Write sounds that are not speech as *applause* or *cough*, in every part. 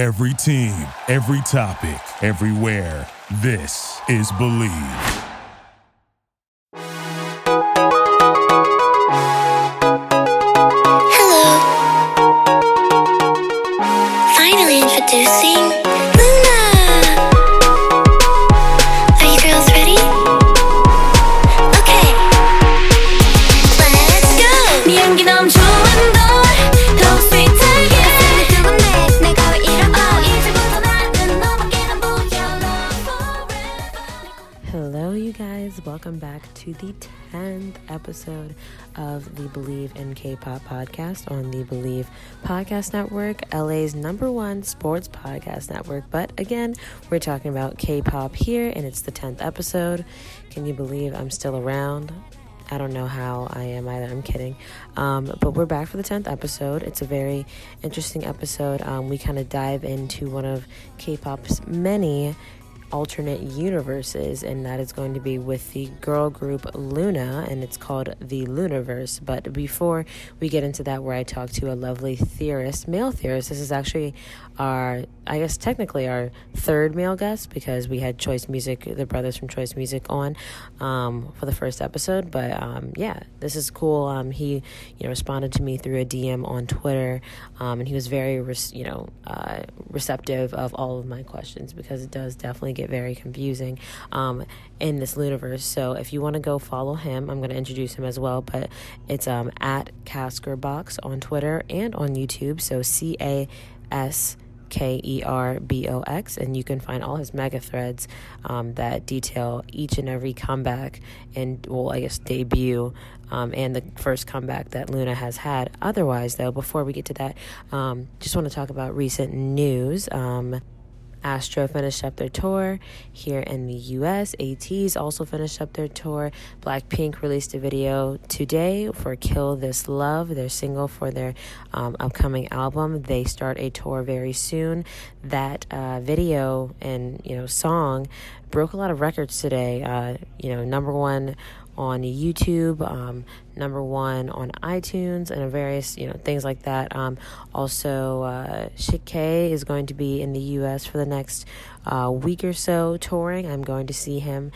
Every team, every topic, everywhere. This is Believe. Hello. Finally introducing the 10th episode of the Believe in K pop podcast on the Believe Podcast Network, LA's number one sports podcast network. But again, we're talking about K pop here, and it's the 10th episode. Can you believe I'm still around? I don't know how I am either. I'm kidding. Um, but we're back for the 10th episode. It's a very interesting episode. Um, we kind of dive into one of K pop's many alternate universes, and that is going to be with the girl group Loona, and it's called the Luniverse. But before we get into that, where I talk to a lovely theorist, male theorist, this is actually our, I guess, technically our third male guest because we had Choice Music, the brothers from Choice Music, on um, for the first episode. But um, yeah, this is cool. Um, he, you know, responded to me through a DM on Twitter, um, and he was very, you know, uh, receptive of all of my questions because it does definitely get very confusing um, in this universe. So if you want to go follow him, I'm going to introduce him as well. But it's um, at Caskerbox on Twitter and on YouTube. So C A S. K E R B O X, and you can find all his mega threads um, that detail each and every comeback and, well, I guess, debut um, and the first comeback that Loona has had. Otherwise, though, before we get to that, um, just want to talk about recent news. Astro finished up their tour here in the US. ATEEZ also finished up their tour. Blackpink released a video today for Kill This Love, their single for their um, upcoming album. They start a tour very soon. That uh, video and you know song broke a lot of records today. Uh, you know, number one on YouTube, um, number one on iTunes, and various you know things like that. Um, also, uh, Shik is going to be in the U.S. for the next uh, week or so touring. I'm going to see him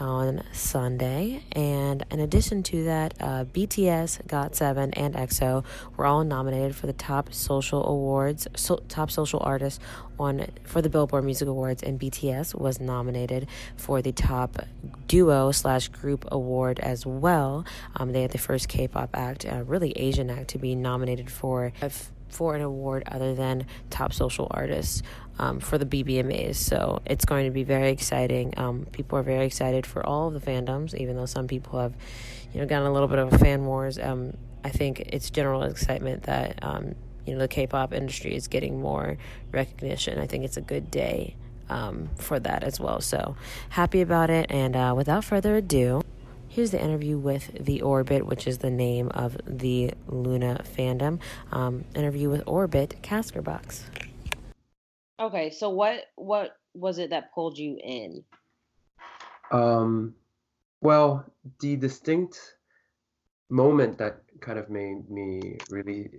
on Sunday, and in addition to that, uh, BTS, GOT7, and EXO were all nominated for the top social awards, so, top social artist on for the Billboard Music Awards, and BTS was nominated for the top duo slash group award as well. Um, they had the first K-pop act, uh, really Asian act, to be nominated for. For an award other than top social artists um, for the BBMAs, so it's going to be very exciting. Um, people are very excited for all of the fandoms, even though some people have, you know, gotten a little bit of a fan wars. Um, I think it's general excitement that um, you know the K-pop industry is getting more recognition. I think it's a good day um, for that as well. So happy about it. And uh, without further ado, here's the interview with the Orbit, which is the name of the Loona fandom. Um, interview with Orbit Caskerbox. Okay, so what what was it that pulled you in? Um, well, the distinct moment that kind of made me really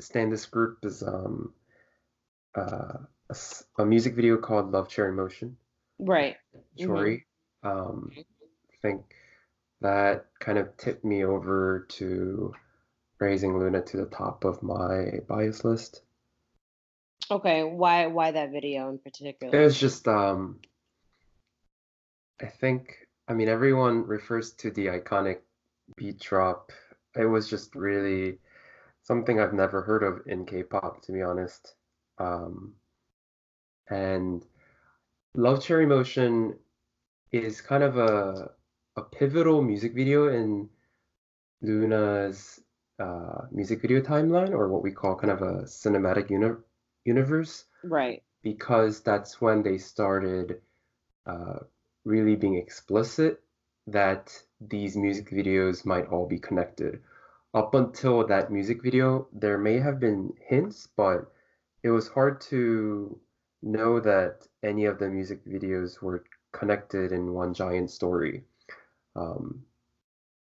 stand this group is um, uh, a, s- a music video called Love Cherry Motion, Right. Choerry. Um, I think that kind of tipped me over to raising Loona to the top of my bias list. Okay, why why that video in particular? It was just um, I think I mean everyone refers to the iconic beat drop. It was just really something I've never heard of in K-pop, to be honest. Um, and Love Cherry Motion is kind of a a pivotal music video in Loona's uh, music video timeline, or what we call kind of a cinematic uni universe Right. because that's when they started uh, really being explicit that these music videos might all be connected. Up until that music video, there may have been hints, but it was hard to know that any of the music videos were connected in one giant story. Um,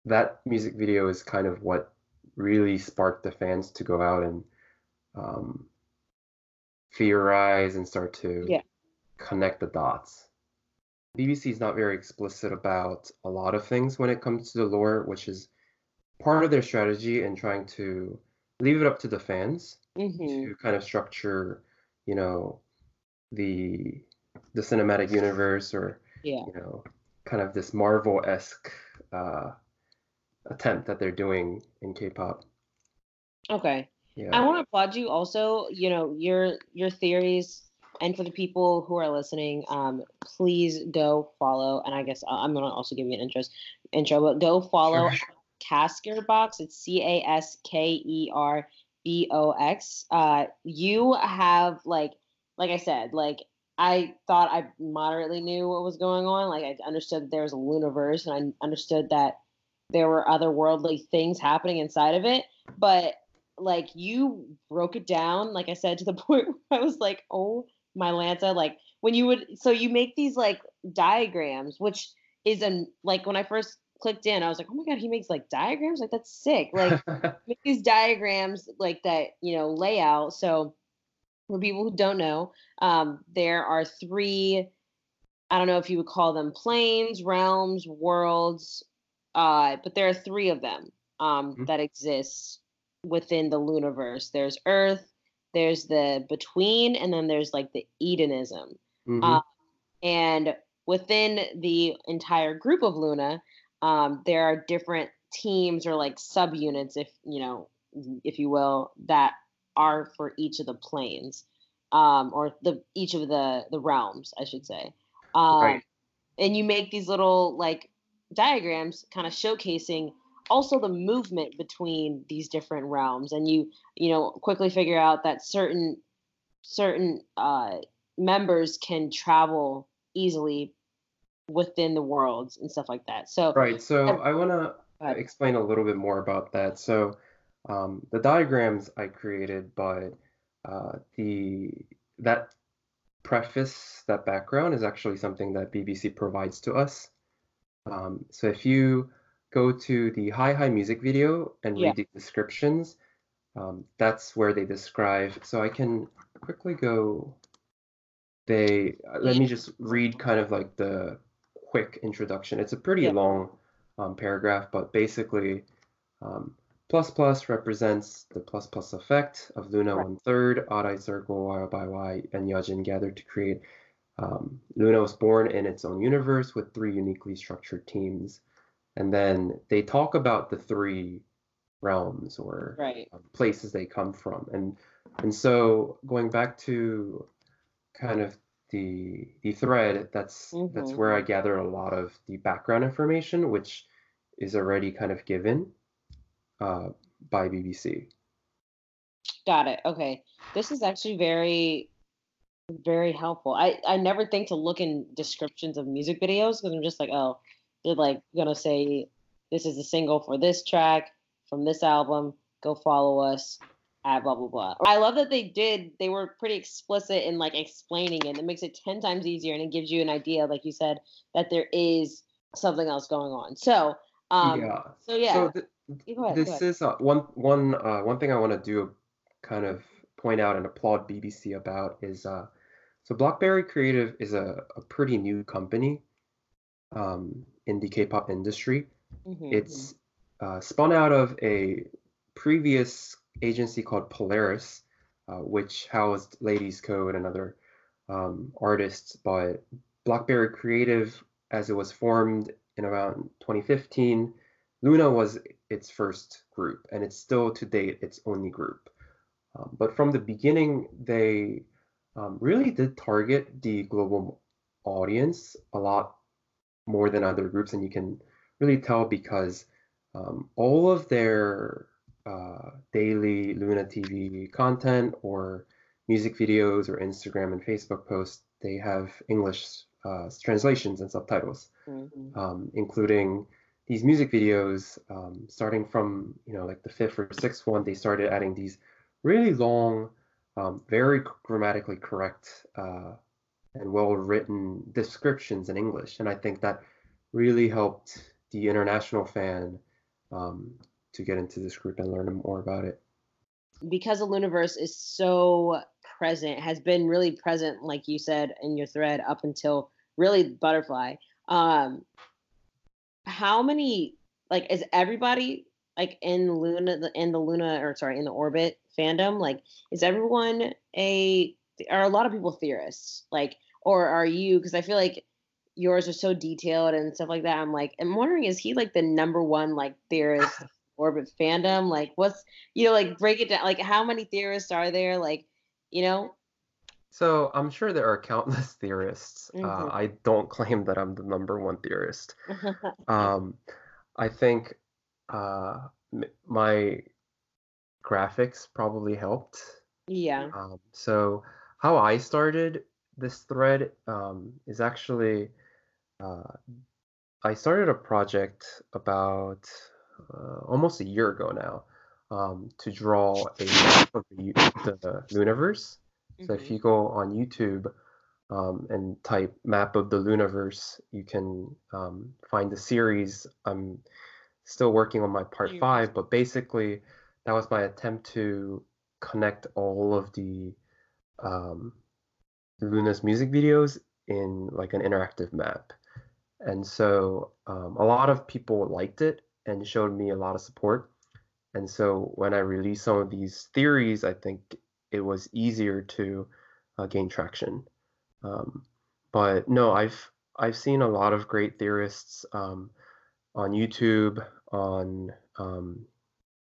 that music video is kind of what really sparked the fans to go out and um, theorize and start to Yeah. connect the dots. BBC is not very explicit about a lot of things when it comes to the lore, which is part of their strategy in trying to leave it up to the fans hmm to kind of structure, you know, the the cinematic universe or Yeah. you know, kind of this Marvel-esque uh, attempt that they're doing in K-pop. Okay. Yeah. I want to applaud you also, you know, your your theories and for the people who are listening, um, please go follow and I guess I- I'm going to also give you an intro, intro, but go follow Sure. Casker Box. It's C A S K E R B O X. Uh, you have like, like I said, like I thought I moderately knew what was going on. Like I understood that there was a Luniverse, and I understood that there were otherworldly things happening inside of it. But like you broke it down, like I said, to the *laughs* point where I was like, oh my Lanta, like when you would, so you make these like diagrams, which is an like when I first clicked in, I was like, oh my god, he makes like diagrams, like that's sick. Like *laughs* these diagrams like that, you know, layout. So for people who don't know, um, there are three. I don't know if you would call them planes, realms, worlds, uh, but there are three of them um, Mhm. that exist within the Luniverse. There's Earth, there's the Between, and then there's like the Edenism. Mhm. Uh, and within the entire group of Loona, um, there are different teams or like subunits, if you know, if you will, that are for each of the planes, um, or the each of the the realms, I should say. Um, Right. And you make these little like diagrams, kind of showcasing also the movement between these different realms, and you you know quickly figure out that certain certain uh, members can travel easily within the worlds and stuff like that. So Right. So I want to explain a little bit more about that. So um, the diagrams I created, but uh, the that preface, that background is actually something that BBC provides to us. Um, so if you go to the Hi High music video and Yeah. read the descriptions, um, that's where they describe. So I can quickly go. They uh, let me just read kind of like the quick introduction. It's a pretty Yeah. long um, paragraph, but basically, um, plus plus represents the plus plus effect of Loona Right. one third, odd circle, Y by Y, and Yeojin gathered to create. Um, Loona was born in its own universe with three uniquely structured teams, and then they talk about the three realms or right, um, places they come from and and so going back to kind of the the thread that's that's Mhm. where I gather a lot of the background information which is already kind of given uh, by BBC. got it. Okay, this is actually very very helpful. I I never think to look in descriptions of music videos because I'm just like, oh, they're like gonna say this is a single for this track from this album. Go follow us at blah blah blah. I love that they did. They were pretty explicit in like explaining it. It makes it ten times easier and it gives you an idea, like you said, that there is something else going on. So um, yeah. so yeah, So th- ahead. this is uh, one one uh, one thing I want to do kind of point out and applaud BBC about is uh, so Blockberry Creative is a, a pretty new company um, in the K-pop industry. Mhm, It's uh, spun out of a previous agency called Polaris, uh, which housed Ladies Code and other um, artists. But Blockberry Creative, as it was formed in around 2015, Loona was its first group, and it's still to date its only group. Um, but from the beginning, they um, really did target the global audience a lot more than other groups, and you can really tell because um, all of their uh, daily Loona TV content or music videos or Instagram and Facebook posts, they have English uh, translations and subtitles, mhm. um, including these music videos. Um, starting from you know like the fifth or sixth one, they started adding these really long, um, very grammatically correct uh, and well written descriptions in English, and I think that really helped the international fan um, to get into this group and learn more about it. because the Luniverse is so present has been really present like you said in your thread up until really butterfly um how many like is everybody like in loona the- in the loona or sorry in the orbit fandom like is everyone a are a lot of people theorists? Like or are you because i feel like yours are so detailed and stuff like that. I'm like i'm wondering is he like the number one like theorist *laughs* orbit fandom? Like what's you know like break it down like how many theorists are there? Like you know So I'm sure there are countless *laughs* theorists. Uh, Mhm. I don't claim that I'm the number one theorist. *laughs* Um, I think uh, m- my graphics probably helped. yeah Um, so how I started this thread um, is actually uh, I started a project about uh, almost a year ago now um, to draw a map of the, the Luniverse. So if Mhm. you go on YouTube um, and type map of the Luniverse, you can um, find the series. I'm still working on my part Series. five, but basically that was my attempt to connect all of the um, Loona's music videos in like an interactive map. And so um, a lot of people liked it and showed me a lot of support. And so when I released some of these theories, I think it was easier to uh, gain traction. Um, but no, I've I've seen a lot of great theorists um, on YouTube, on um,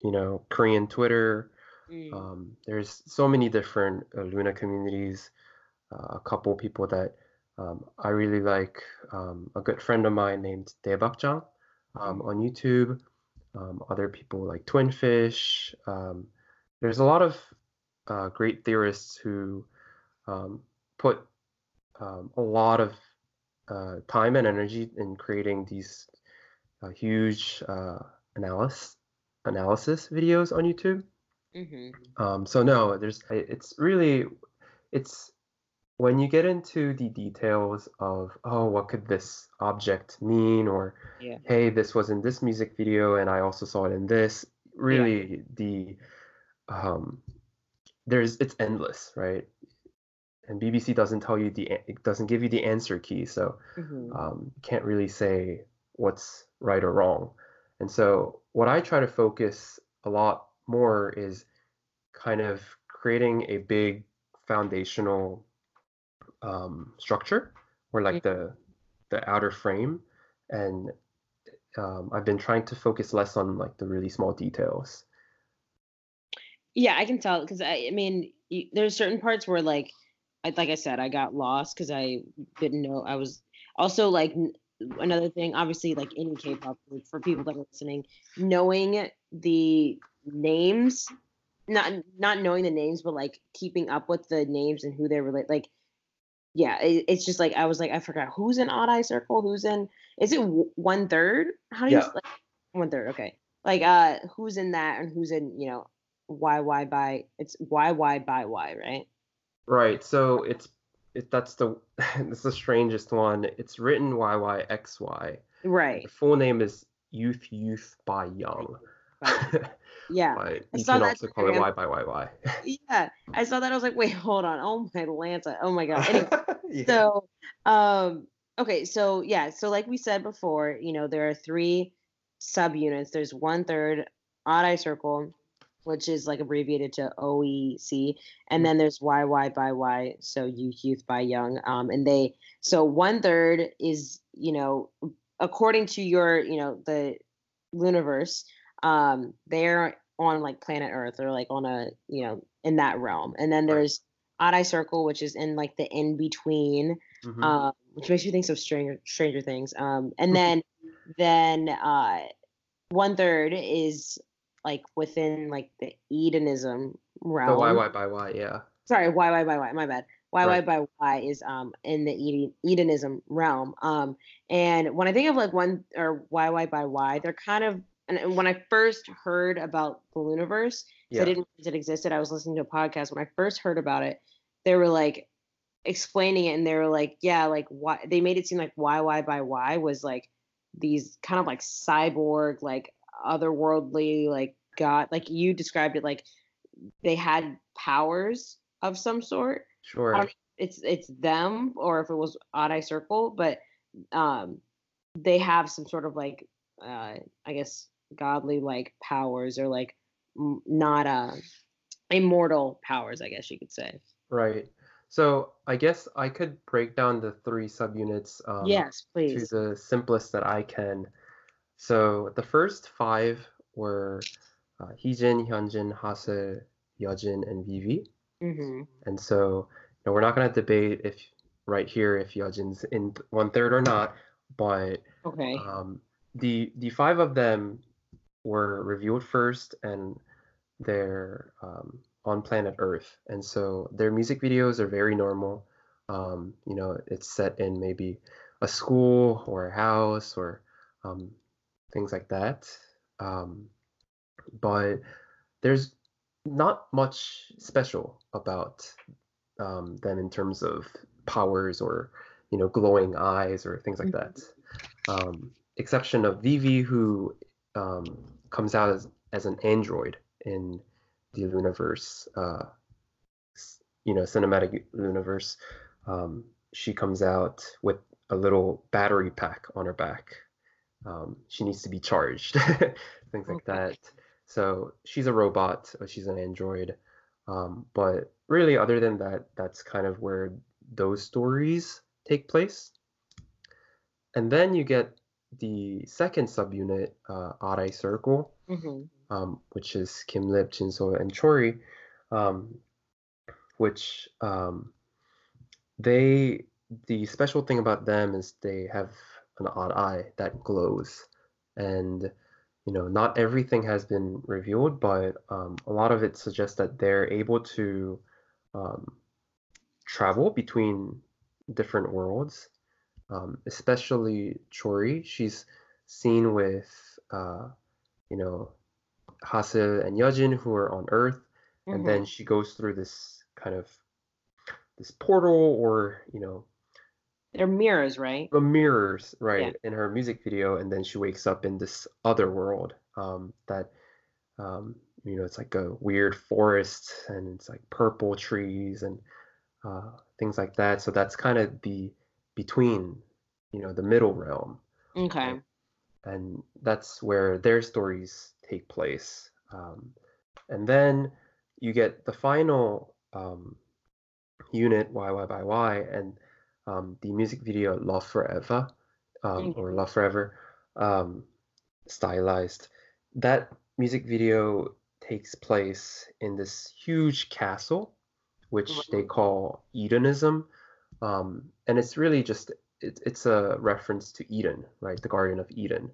you know Korean Twitter. Mm. Um, there's so many different uh, Loona communities. Uh, a couple people that um, I really like. Um, a good friend of mine named Daebakjang um, on YouTube. Um, other people like Twinfish. Um, there's a lot of uh, great theorists who um, put um, a lot of uh, time and energy in creating these uh, huge uh, analysis analysis videos on YouTube. Mhm. Um, so no, there's it's really it's when you get into the details of oh what could this object mean or Yeah. hey this was in this music video and I also saw it in this really the um there's it's endless right and BBC doesn't tell you the it doesn't give you the answer key so Mhm. um, can't really say what's right or wrong. And so, what I try to focus a lot more is kind of creating a big foundational um, structure or like the the outer frame. And um, I've been trying to focus less on like the really small details. Yeah, I can tell because I, I mean, there's certain parts where like, I like I said, I got lost because I didn't know I was also like n- another thing. Obviously, like any K-pop group, for people that are listening, knowing the names, not not knowing the names, but like keeping up with the names and who they're related. Like, yeah, it, it's just like I was like I forgot who's in Odd Eye Circle, who's in. Is it w- one third? How do you Yeah. like one third? Okay, like uh, who's in that and who's in you know Y Y by it's Y Y by Y, right? Right. So it's it, that's the *laughs* that's the strangest one. It's written why why YYXY. Right. The full name is Youth Youth by Young. *laughs* Yeah. but I you can also call it. Y by YY. *laughs* Yeah. I saw that. I was like, wait, hold on. Oh my Lanta. Oh my god. Anyway, Yeah. so um okay, so yeah, so like we said before, you know, there are three subunits. There's one third odd eye circle, which is like abbreviated to OEC, and then there's YY by Y, so youth youth by young. Um, and they so one third is you know according to your you know the universe, um, they're on like planet Earth or like on a you know in that realm, and then there's odd eye circle, which is in like the in between Mhm. um, which makes you think of Stranger Stranger Things. Um, and then then uh, one third is like within like the Edenism realm. the why YY by Y, yeah. Sorry, why why by Y. My bad. Why Y Right. by why is um in the Eden, Edenism realm. Um, and when I think of like one or why why by why, they're kind of and when I first heard about the Luniverse, 'cause Yeah. I didn't realize it existed. I was listening to a podcast when I first heard about it. They were like explaining it, and they were like, "Yeah, like why?" They made it seem like "why, why, by why" was like these kind of like cyborg, like otherworldly, like God. Like you described it, like they had powers of some sort. Sure. I don't know if it's it's them or if it was Odd Eye Circle, but um, they have some sort of like uh, I guess godly like powers or like m- not uh immortal powers. I guess you could say. Right. So I guess I could break down the three subunits um, yes, to please. the simplest that I can. So the first five were uh, Heejin, Hyunjin, Haseul, Yeojin, and Vivi. hmm And so you know, we're not going to debate if right here if Yeojin's in one third or not, but Okay. um, the the five of them were revealed first, and they're um, on planet Earth, and so their music videos are very normal. Um, you know, it's set in maybe a school or a house or um, things like that. Um, but there's not much special about um, them in terms of powers or you know glowing eyes or things like that. Um, exception of Vivi, who um, comes out as, as an android in the Luniverse, uh, you know, cinematic universe. Um, she comes out with a little battery pack on her back. Um, she needs to be charged, *laughs* things like that. So she's a robot, she's an android. Um, but really, other than that, that's kind of where those stories take place. And then you get the second subunit, uh, Eye Circle, hmm um, which is Kim Lip, JinSoul, and Choerry, um, which um, they the special thing about them is they have an odd eye that glows, and you know not everything has been revealed, but um, a lot of it suggests that they're able to um, travel between different worlds, um, especially Choerry. She's seen with uh, you know Haseul and Yeojin who are on Earth, and then she goes through this kind of this portal or you know they're mirrors, right? the mirrors right in her music video, and then she wakes up in this other world um, that um, you know it's like a weird forest and it's like purple trees and uh, things like that. So that's kind of the between you know the middle realm Okay. and that's where their stories take place. Um, and then you get the final um, unit, YY by Y, and um, the music video Love Forever, um, or Love Forever, um, stylized. That music video takes place in this huge castle, which they call Edenism. Um, and it's really just it, it's a reference to Eden, right? The Garden of Eden.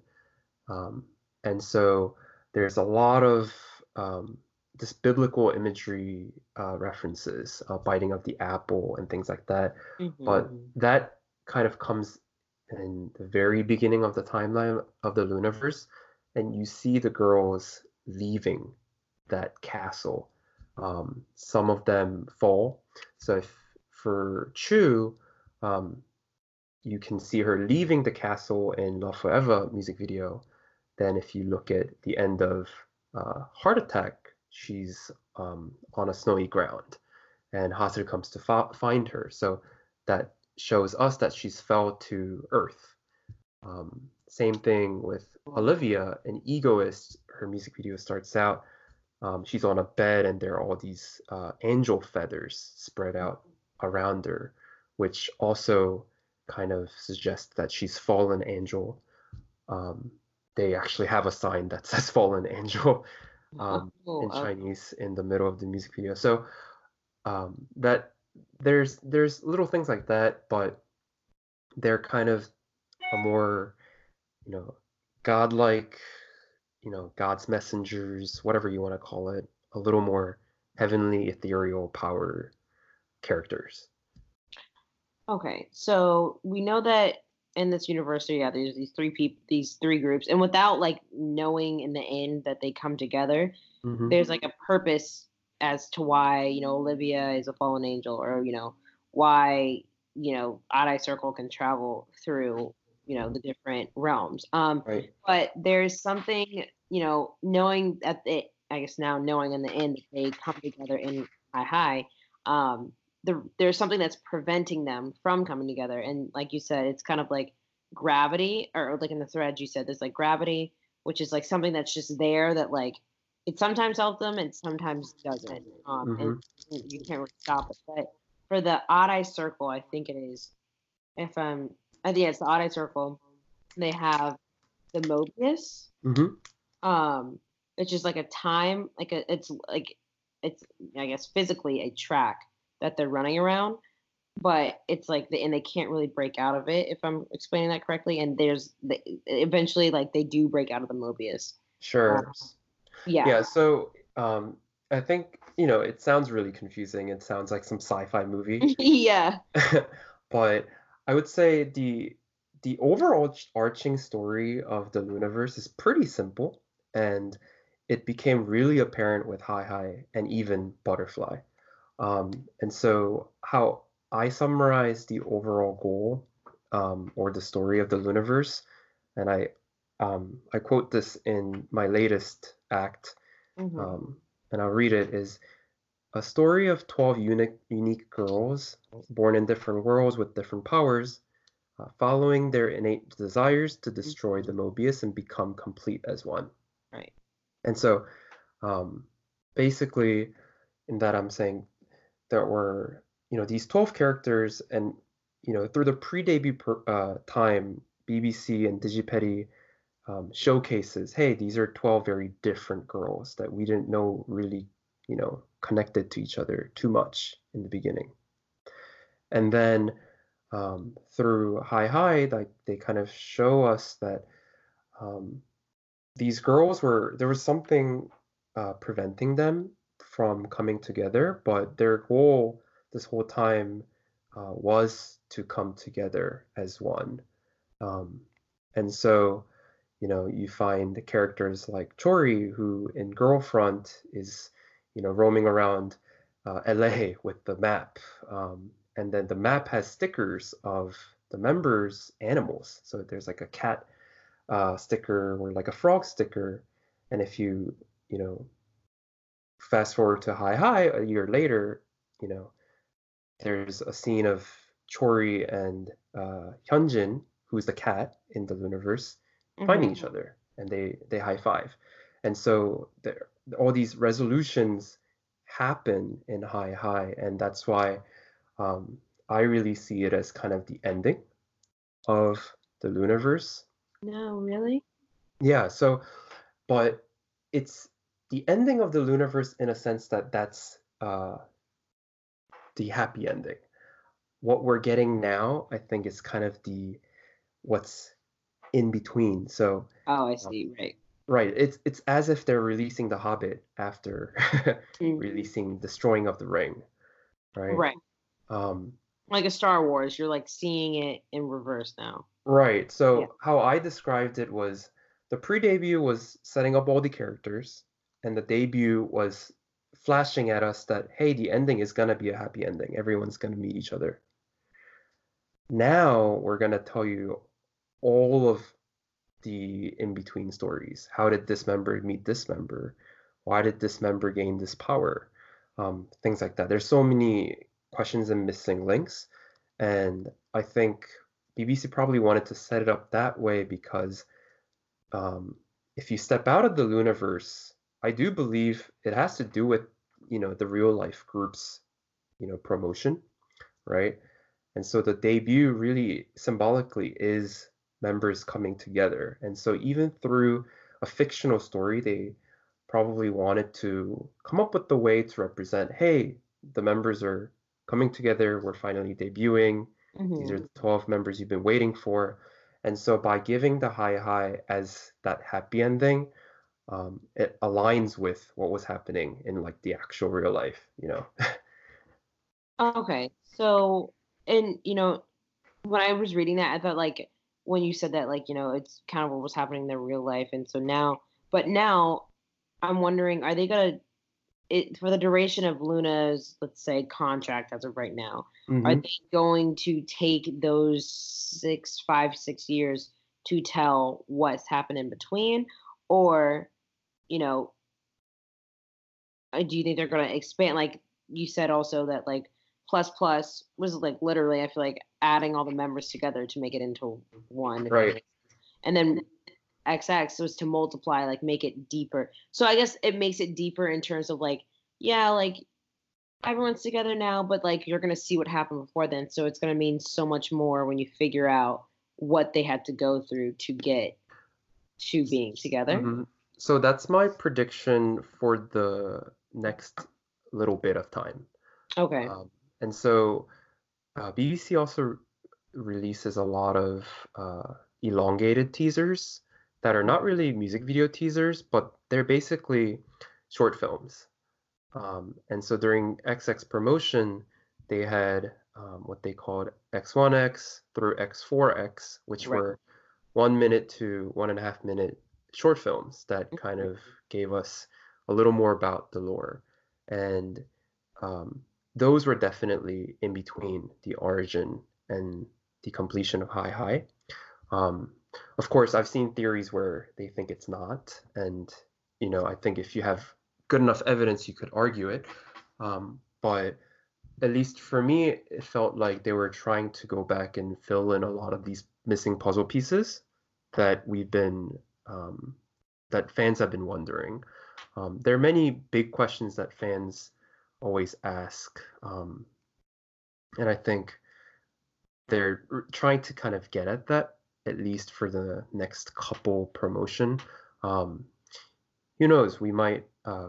Um, and so there's a lot of um, this biblical imagery uh, references, uh, biting of the apple and things like that. But Mhm. that kind of comes in the very beginning of the timeline of the Luniverse, and you see the girls leaving that castle. Um, some of them fall. So if for Chuu, um, you can see her leaving the castle in Love Forever music video. Then if you look at the end of uh, Heart Attack, she's um, on a snowy ground, and Haseul comes to fi- find her. So that shows us that she's fell to Earth. Um, same thing with Olivia, an egoist. Her music video starts out. Um, she's on a bed, and there are all these uh, angel feathers spread out around her, which also kind of suggests that she's fallen angel. Um, they actually have a sign that says *laughs* fallen angel um, Oh, in okay. Chinese in the middle of the music video. So um, that there's there's little things like that, but they're kind of a more you know godlike, you know God's messengers, whatever you want to call it, a little more heavenly, ethereal power characters. Okay, so we know that in this university, yeah, there's these three people, these three groups, and without like knowing in the end that they come together, Mhm. there's like a purpose as to why you know Olivia is a fallen angel, or you know why you know Odd Eye Circle can travel through you know the different realms. Um, Right. but there's something you know knowing that they, I guess now knowing in the end that they come together in Hi High. um, the there's something that's preventing them from coming together. And like you said, it's kind of like gravity, or like in the thread you said, there's like gravity, which is like something that's just there that like it sometimes helps them and sometimes doesn't. Um, and you can't really stop it. But for the odd eye circle, I think it is. If I'm, I think it's the odd eye circle. They have the Mobius, hmm um, it's just like a time, like a, it's like, it's I guess physically a track that they're running around, but it's like, the, and they can't really break out of it if I'm explaining that correctly. And there's the, eventually like they do break out of the Mobius. Sure. Yeah. Yeah, so um, I think, you know, it sounds really confusing. It sounds like some sci-fi movie. *laughs* yeah. *laughs* but I would say the the overall arching story of the Luniverse is pretty simple, and it became really apparent with Hi High and even Butterfly. Um, and so how I summarize the overall goal um, or the story of the Luniverse, and I um, I quote this in my latest act, Mhm. um, and I'll read it is a story of 12 unique, unique girls born in different worlds with different powers, uh, following their innate desires to destroy the Mobius and become complete as one. Right. And so um, basically, in that, I'm saying there were, you know, these 12 characters, and, you know, through the pre debut per, uh, time, BBC and Digipedi um, showcases, hey, these are 12 very different girls that we didn't know really, you know, connected to each other too much in the beginning. And then um, through Hi High, like they kind of show us that um, these girls were, there was something uh, preventing them from coming together, but their goal this whole time uh, was to come together as one. Um, and so, you know, you find characters like Choerry, who in Girlfront is, you know, roaming around uh, LA *laughs* with the map. Um, and then the map has stickers of the members' animals. So there's like a cat uh, sticker or like a frog sticker. And if you, you know, fast forward to Hi High a year later, you know, there's a scene of Choerry and uh, Hyunjin, who's the cat in the Luniverse, finding Mhm. each other, and they they high five, and so there all these resolutions happen in Hi High, and that's why um, I really see it as kind of the ending of the Luniverse. No, really? Yeah, so, but it's the ending of the Luniverse in a sense that that's uh, the happy ending. What we're getting now, I think, is kind of the what's in between. So, Oh, I see. Right. right, it's it's as if they're releasing The Hobbit after *laughs* Mm. releasing Destroying of the Ring, right? Right. Um, Like a Star Wars, you're like seeing it in reverse now. Right. So Yeah. how I described it was the pre-debut was setting up all the characters, and the debut was flashing at us that hey, the ending is gonna be a happy ending. Everyone's gonna meet each other. Now we're gonna tell you all of the in-between stories. How did this member meet this member? Why did this member gain this power? Um, things like that. There's so many questions and missing links, and I think BBC probably wanted to set it up that way because um, if you step out of the Luniverse, I do believe it has to do with you know the real life group's you know promotion, right? And so the debut really symbolically is members coming together. And so even through a fictional story, they probably wanted to come up with the way to represent, hey, the members are coming together, we're finally debuting. These are mm-hmm. the 12 members you've been waiting for. And so by giving the Hi High as that happy ending, um, it aligns with what was happening in like the actual real life, you know. *laughs* Okay. So, and you know, when I was reading that, I thought like when you said that, like, you know, it's kind of what was happening in their real life. And so now, but now I'm wondering, are they gonna it for the duration of Loona's, let's say, contract as of right now, are Mhm. they going to take those six, five, six years to tell what's happened in between? Or, you know, uh, do you think they're going to expand? Like, you said also that like plus plus was like literally I feel like adding all the members together to make it into one. Right. And then XX was to multiply, like make it deeper. So I guess it makes it deeper in terms of like, yeah, like everyone's together now, but like you're gonna see what happened before then. So it's gonna mean so much more when you figure out what they had to go through to get to being together. Mhm. So that's my prediction for the next little bit of time. Okay. Um, and so uh, BBC also releases a lot of uh, elongated teasers that are not really music video teasers, but they're basically short films. Um, and so during XX promotion, they had um, what they called X1X through X4X, which Right. were one minute to one and a half minute short films that kind Mhm. of gave us a little more about the lore. And um, those were definitely in between the origin and the completion of Hi High. Um, of course, I've seen theories where they think it's not, and you know, I think if you have good enough evidence, you could argue it. Um, but at least for me, it felt like they were trying to go back and fill in a lot of these missing puzzle pieces that we've been um, that fans have been wondering. Um, there are many big questions that fans always ask, um, and I think they're trying to kind of get at that at least for the next couple promotion. Um, who knows? We might uh,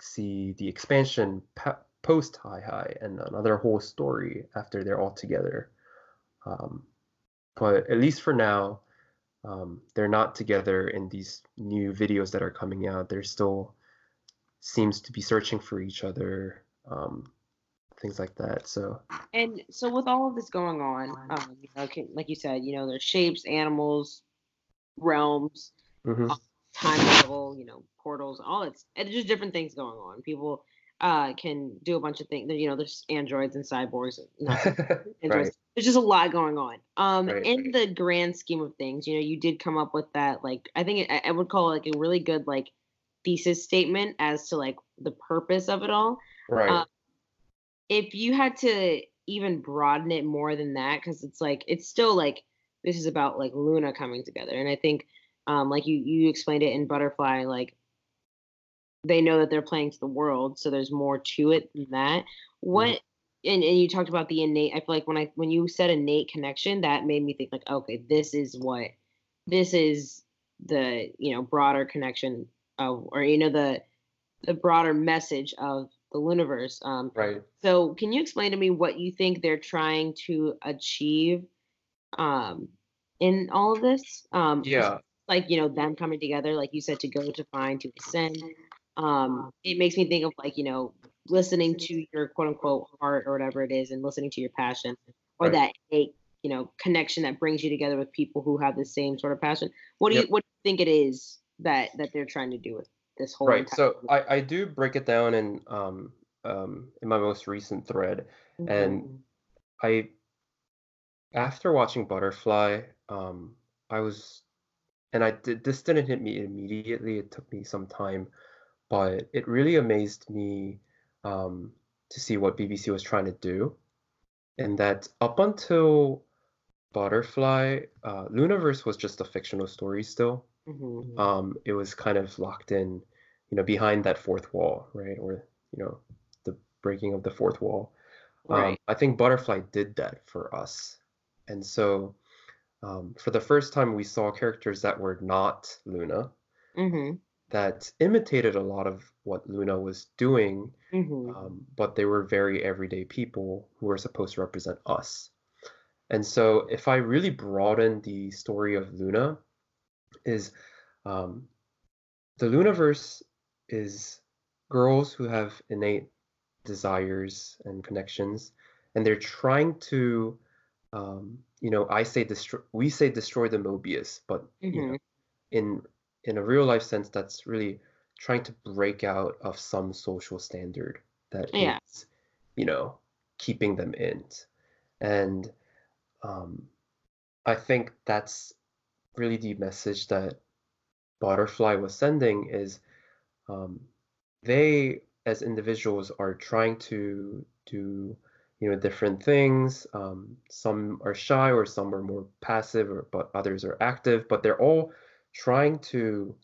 see the expansion pa- post Hi High and another whole story after they're all together. Um, but at least for now, um, they're not together in these new videos that are coming out. They're still seems to be searching for each other, um, things like that. So And so with all of this going on, um, you know, can- like you said, you know, there's shapes, animals, realms, mhm. time travel, you know, portals, all it's and just different things going on. People uh can do a bunch of things. You know, there's androids and cyborgs. *laughs* Androids. right. There's just a lot going on. Um, Right, in right. the grand scheme of things, you know, you did come up with that. Like, I think it, I would call it like a really good like thesis statement as to like the purpose of it all. Right. Uh, if you had to even broaden it more than that because it's like it's still like this is about like loona coming together and i think um like you you explained it in butterfly like they know that they're playing to the world so there's more to it than that what and, and you talked about the innate i feel like when i when you said innate connection that made me think like okay this is what this is the you know broader connection of or you know the the broader message of the universe um right. so can you explain to me what you think they're trying to achieve um in all of this? Um Yeah. like you know, them coming together, like you said, to go to find, to ascend. Um, it makes me think of like, you know, listening to your quote unquote heart or whatever it is and listening to your passion or Right. that innate, you know, connection that brings you together with people who have the same sort of passion. What do Yep. you what do you think it is that that they're trying to do with this whole Right. So I, I do break it down in um um in my most recent thread. Mhm. and I after watching Butterfly, um, I was, and I did this didn't hit me immediately. It took me some time, but it really amazed me um, to see what BBC was trying to do, and that up until Butterfly, uh, Lunaverse was just a fictional story still. Mhm. Um, it was kind of locked in, you know, behind that fourth wall, right, or you know, the breaking of the fourth wall. Um, I think Butterfly did that for us. And so um, for the first time, we saw characters that were not Loona, Mhm. That imitated a lot of what Loona was doing, Mhm. um, but they were very everyday people who were supposed to represent us. And so if I really broaden the story of Loona, is um, the Lunaverse is girls who have innate desires and connections, and they're trying to, um, you know, I say destroy, we say destroy the Mobius, but you know, in in a real life sense, that's really trying to break out of some social standard that is, Yeah. you know, keeping them in, and um, I think that's really the message that Butterfly was sending is um, they as individuals are trying to do you know different things um, some are shy or some are more passive or but others are active but they're all trying to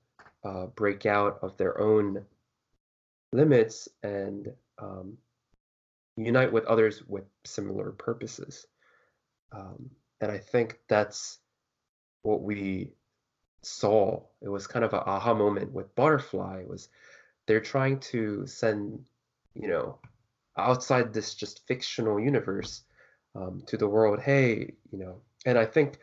uh, break out of their own limits and um, unite with others with similar purposes. Um, and i think that's what we saw. It was kind of an aha moment with butterfly was they're trying to send you know outside this just fictional universe um, to the world hey you know. And i think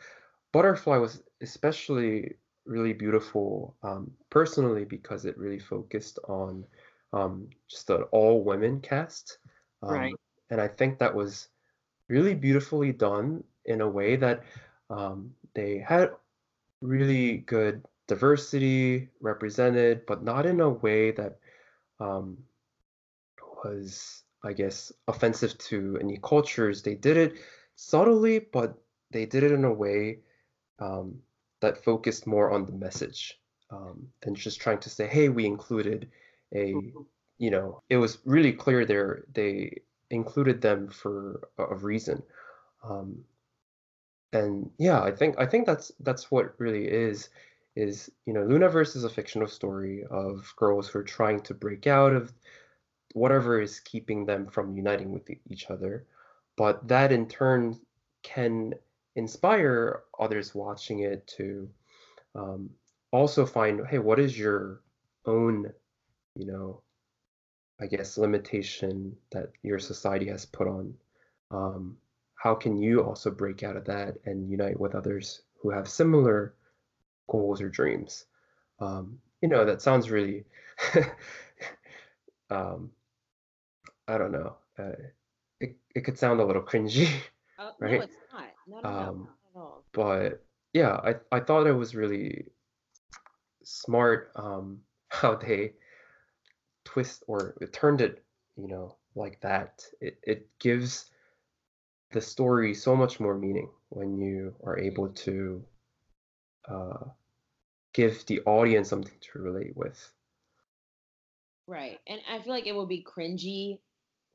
butterfly was especially really beautiful um, personally because it really focused on um, just an all women cast um, Right. and i think that was really beautifully done in a way that um, they had really good diversity represented, but not in a way that um, was, I guess, offensive to any cultures. They did it subtly, but they did it in a way um, that focused more on the message um, than just trying to say, "Hey, we included a," you know, it was really clear there they included them for a reason. Um, and yeah, I think I think that's that's what really is is you know Loonaverse is a fictional story of girls who are trying to break out of whatever is keeping them from uniting with each other, but that in turn can inspire others watching it to um, also find hey what is your own you know I guess limitation that your society has put on um, how can you also break out of that and unite with others who have similar goals or dreams? Um, you know, that sounds really, *laughs* um, I don't know. Uh, it, it could sound a little cringy, Oh, *laughs* Right. No, it's not. No, no, no, Um, not at all. but yeah, I, I thought it was really smart um, *laughs* how they twist or turned it, you know, like that. It, it gives the story so much more meaning when you are able to uh, give the audience something to relate with. Right. And I feel like it would be cringy,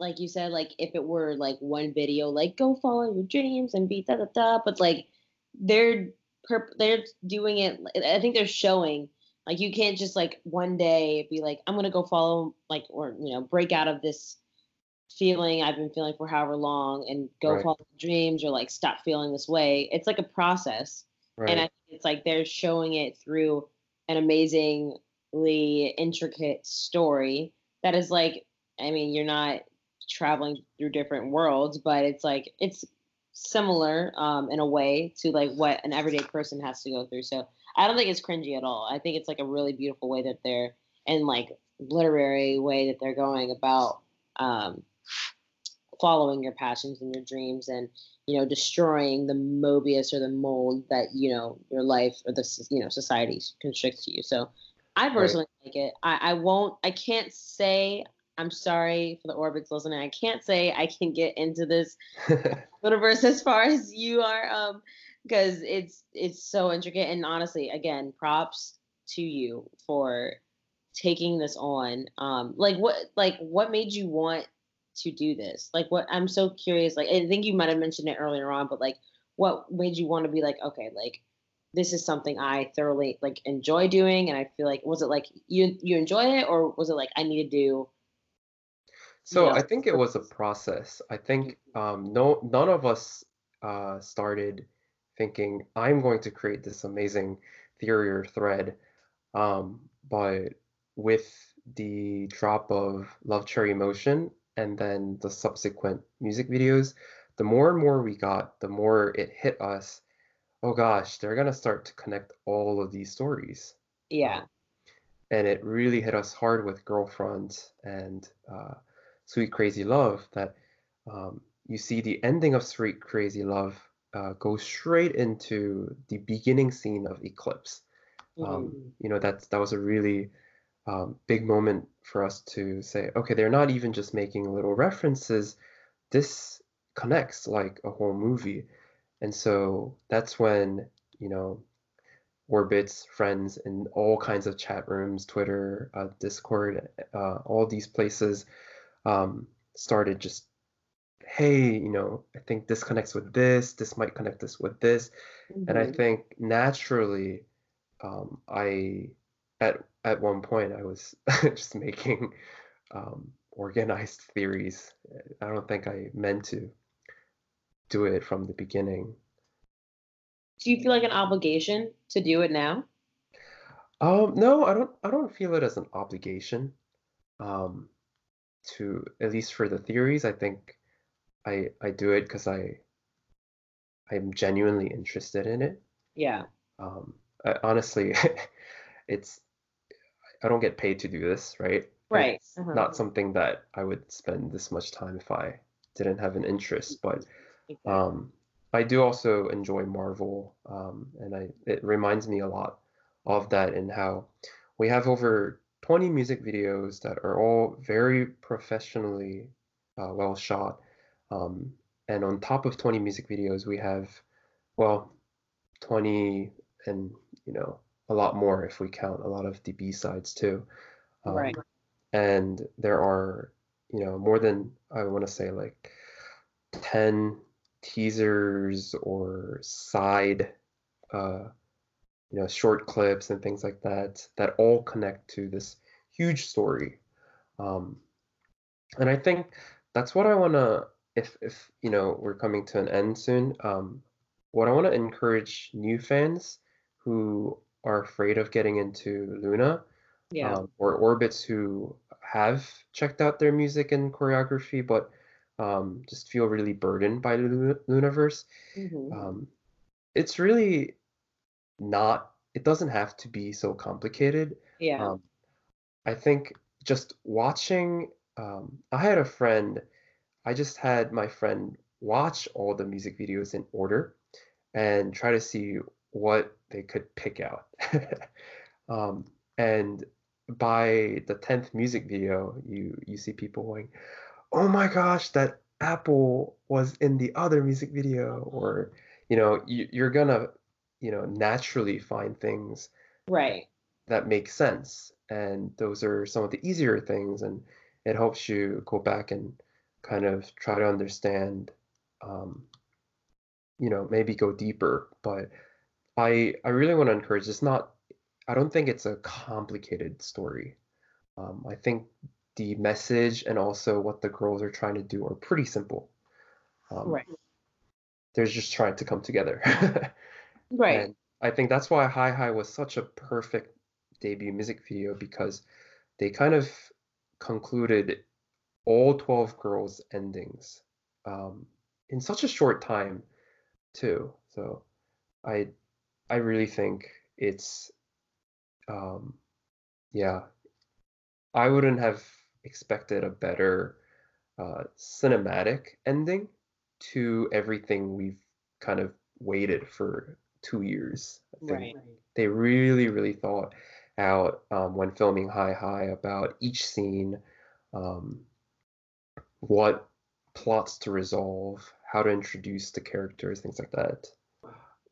like you said, like if it were like one video, like go follow your dreams and be da da da. But like they're perp- they're doing it. I think they're showing like you can't just like one day be like I'm gonna go follow like or you know break out of this feeling I've been feeling for however long and go Right. follow your dreams or like stop feeling this way. It's like a process. Right. And I think it's like they're showing it through an amazingly intricate story that is like, I mean, you're not traveling through different worlds, but it's like it's similar um, in a way to like what an everyday person has to go through. So I don't think it's cringy at all. I think it's like a really beautiful way that they're and like literary way that they're going about um, following your passions and your dreams and you know destroying the mobius or the mold that you know your life or the you know society constricts to you so i personally like it I, I won't i can't say i'm sorry for the orbits listening i can't say i can get into this *laughs* universe as far as you are um because it's it's so intricate. And honestly again props to you for taking this on. Um like what like what made you want to do this? Like what i'm so curious like i think you might have mentioned it earlier on but like what made you want to be like okay like this is something i thoroughly like enjoy doing and i feel like was it like you you enjoy it or was it like i need to do So Yeah. I think it was a process. I think um, no none of us uh, started thinking I'm going to create this amazing theory or thread, um, but with the drop of Love Cherry Motion and then the subsequent music videos, the more and more we got, the more it hit us. Oh gosh, they're gonna start to connect all of these stories yeah and it really hit us hard with Girl Front and uh, sweet crazy love that um, you see the ending of sweet crazy love uh, go straight into the beginning scene of eclipse. Um, Mhm. you know that's that was a really um, big moment for us to say okay they're not even just making little references. This connects like a whole movie. And so that's when you know Orbit's friends in all kinds of chat rooms, Twitter, uh, Discord, uh, all these places um, started just, hey, you know, I think this connects with this, this might connect this with this. And I Mhm. think naturally, um, I at at one point I was *laughs* just making um, organized *laughs* theories. I don't think I meant to do it from the beginning. Do you feel like an obligation to do it now? Um, no, I don't. I don't feel it as an obligation. Um, to at least for the theories, I think I I do it because I I'm genuinely interested in it. Yeah. Um, I, honestly, *laughs* it's I don't get paid to do this, right? Right. It's Uh-huh. not something that I would spend this much time if I didn't have an interest, but Exactly. um, I do also enjoy Marvel, um, and I it reminds me a lot of that and how we have over 20 music videos that are all very professionally uh, well shot. Um, and on top of 20 music videos, we have, well, 20 and, you know, a lot more if we count a lot of the B-sides too. Um, Right. And there are, you know, more than, I want to say like 10 teasers or side, uh, you know, short clips and things like that that all connect to this huge story. Um, and I think that's what I want to, if, if, you know, we're coming to an end soon, um, what I want to encourage new fans who are afraid of getting into Loona Yeah. um, or orbits who have checked out their music and choreography, but um, just feel really burdened by the Loonaverse. Mhm. Um, it's really not, it doesn't have to be so complicated. Yeah. Um, I think just watching, um, I had a friend, I just had my friend watch all the music videos in order and try to see what they could pick out. *laughs* um, and by the 10th music video, you you see people going, "Oh my gosh, that apple was in the other music video," or you know, you, you're gonna, you know, naturally find things right. that make sense. And those are some of the easier things, and it helps you go back and kind of try to understand, um, you know, maybe go deeper. But I I really want to encourage. It's not. I don't think it's a complicated story. Um, I think the message and also what the girls are trying to do are pretty simple. Um, Right. They're just trying to come together. *laughs* Right. And I think that's why Hi High was such a perfect debut music video because they kind of concluded all 12 girls' endings um, in such a short time, too. So I I really think it's um, yeah, I wouldn't have expected a better uh, cinematic ending to everything we've kind of waited for two years. Right. they really, really thought out um, when filming Hi High about each scene, um, what plots to resolve, how to introduce the characters, things like that.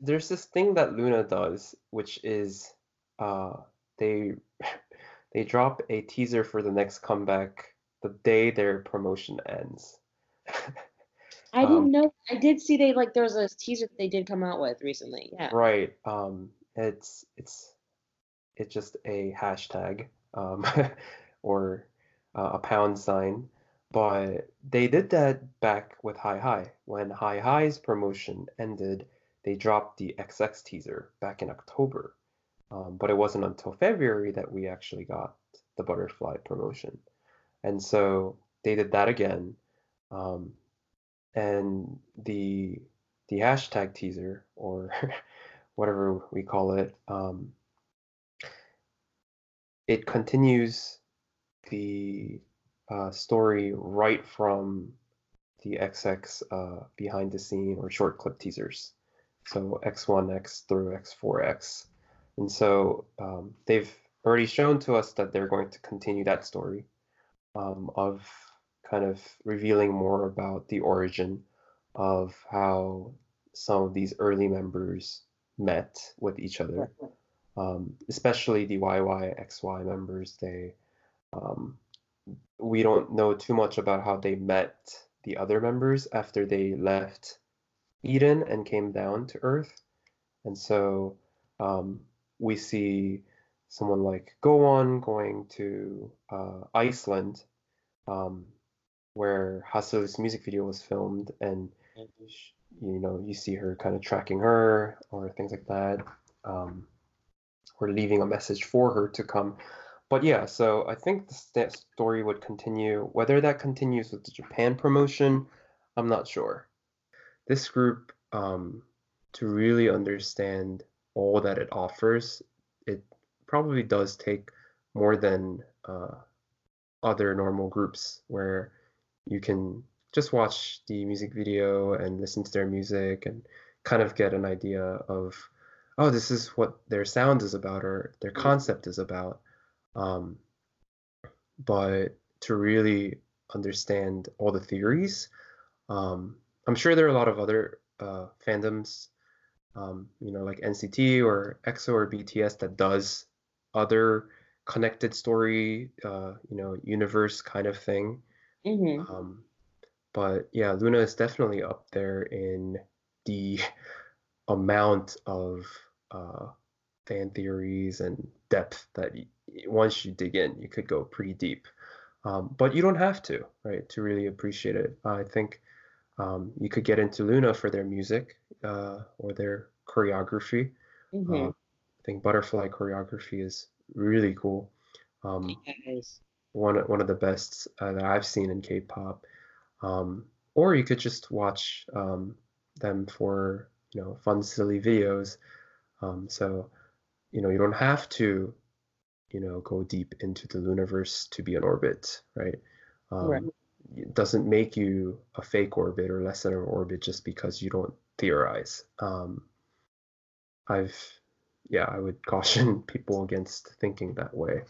There's this thing that Loona does, which is uh, they *laughs* they drop a teaser for the next comeback the day their promotion ends. *laughs* I didn't Um, know. I did see they like there was a teaser that they did come out with recently. Yeah. Right. Um, it's it's it's just a hashtag um, *laughs* or uh, a pound sign, but they did that back with Hi High When Hi High's promotion ended, they dropped the XX teaser back in October. Um, but it wasn't until February that we actually got the butterfly promotion. And so they did that again. Um, and the the hashtag teaser or *laughs* whatever we call it, um, it continues the uh, story right from the XX uh, behind the scene or short clip teasers. So X1X through X4X. And so um, they've already shown to us that they're going to continue that story um, of kind of revealing more about the origin of how some of these early members met with each other. um, especially the YYXY members. They um, we don't know too much about how they met the other members after they left Eden and came down to Earth, and so um, we see someone like Go Won going to uh, Iceland, um, where Haseul's music video was filmed, and you know you see her kind of tracking her or things like that, um, or leaving a message for her to come. But yeah, so I think the st- story would continue. Whether that continues with the Japan promotion, I'm not sure. This group, um, to really understand all that it offers, it probably does take more than uh, other normal groups where you can just watch the music video and listen to their music and kind of get an idea of, oh, this is what their sound is about or their concept is about. Um, but to really understand all the theories, um, I'm sure there are a lot of other uh, fandoms, um, you know, like NCT or EXO or BTS that does other connected story, uh, you know, universe kind of thing. Hmm Um, but yeah, Loona is definitely up there in the *laughs* amount of uh, fan theories and depth that once you dig in, you could go pretty deep. Um, but you don't have to, right, to really appreciate it. I think um, you could get into Loona for their music uh, or their choreography. hmm Uh, I think butterfly choreography is really cool. Um, Yes. One one of the best uh, that I've seen in K-pop. Um, or you could just watch um, them for you know fun, silly videos. Um, so you know you don't have to you know go deep into the Luniverse to be in orbit, right? Um, Right. It doesn't make you a fake orbit or less than an orbit just because you don't theorize. Um, I've yeah, I would *laughs* caution people against thinking that way.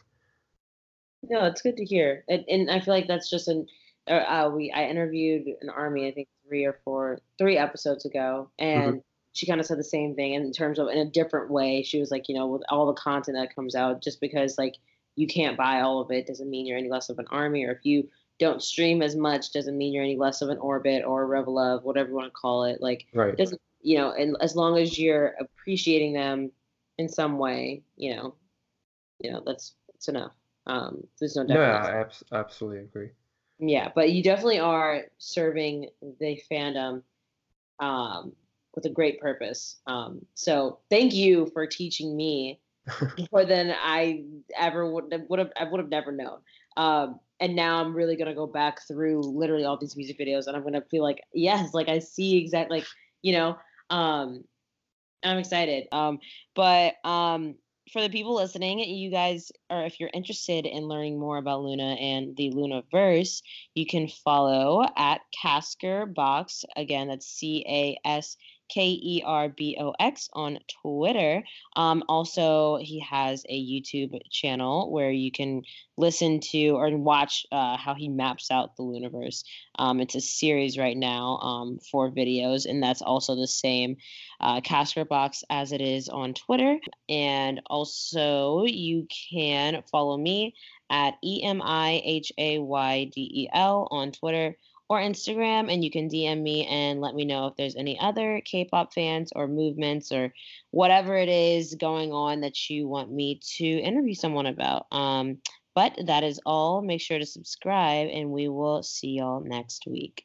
No, it's good to hear, and, and I feel like that's just an. Uh, uh, we I interviewed an army, I think three or four, three episodes ago, and she kind of said the same thing in terms of in a different way. She was like, you know, with all the content that comes out, just because like you can't buy all of it doesn't mean you're any less of an army, or if you don't stream as much doesn't mean you're any less of an orbit or a ReVeluv, whatever you want to call it. Like Right. doesn't you know, and as long as you're appreciating them in some way, you know, you know that's that's enough. Um, there's no No, yeah. I abs- absolutely agree. Yeah, but you definitely are serving the fandom um, with a great purpose. Um, so thank you for teaching me *laughs* more than I ever would would have I would have never known. Um, and now I'm really gonna go back through literally all these music videos, and I'm gonna feel like yes, like I see exactly like you know. Um, I'm excited. Um, but um, for the people listening, you guys, or if you're interested in learning more about Loona and the Loonaverse, you can follow at Casker Box. Again, that's C A S K E R B O X on Twitter. Um, also, he has a YouTube channel where you can listen to or watch uh, how he maps out the Loonaverse. Um, it's a series right now um, for videos, and that's also the same uh, Casker Box as it is on Twitter. And also, you can follow me at E M I H A Y D E L on Twitter or Instagram, and you can DM me and let me know if there's any other K pop fans or movements or whatever it is going on that you want me to interview someone about. Um, but that is all. Make sure to subscribe, and we will see y'all next week.